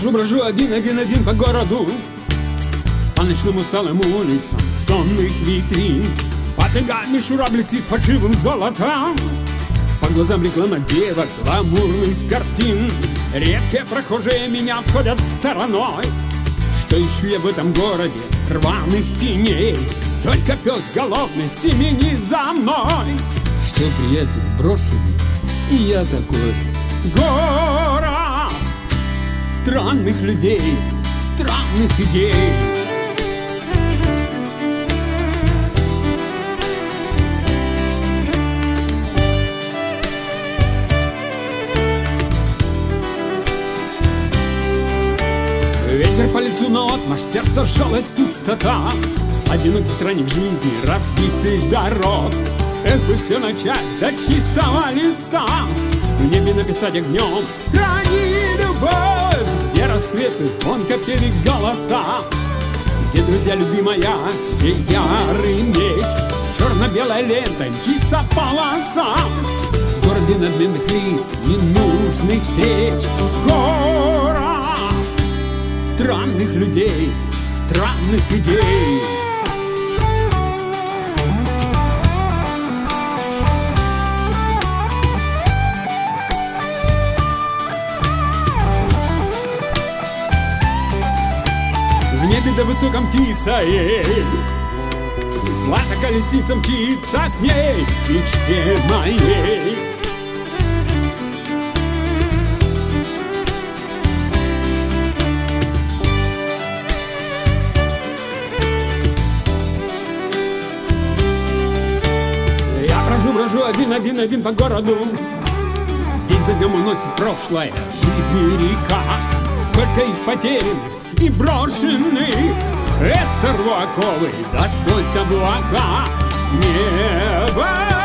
брожу, брожу один-один-один по городу. По ночным усталым улицам сонных витрин. Под ногами шура блестит фальшивым золотом. По глазам реклама девок гламурных с картин. Редкие прохожие меня обходят стороной. Что ищу я в этом городе рваных теней? Только пес голодный семенит за мной. Что, приятель, брошенный, и я такой. Город странных людей, странных идей. Ветер по лицу на отмаш, сердце жалость, пустота. Одинокий странник жизни, разбитых дорог. Эх бы все начать до чистого листа. В небе написать огнем Храни любовь Рассветы звонко пели голоса. Где друзья любимая, где ярый меч? Черно-белая лента мчится полоса. В городе надменных лиц, ненужных встреч. Город странных людей, странных идей. Небе до высоком птица, эй, Злата колесница мчится к ней, мечте моей. Я брожу, брожу один-один-один по городу. День за днем уносит прошлое, жизни река. Сколько их потерянных и сорву оковы, да сквозь облака Небо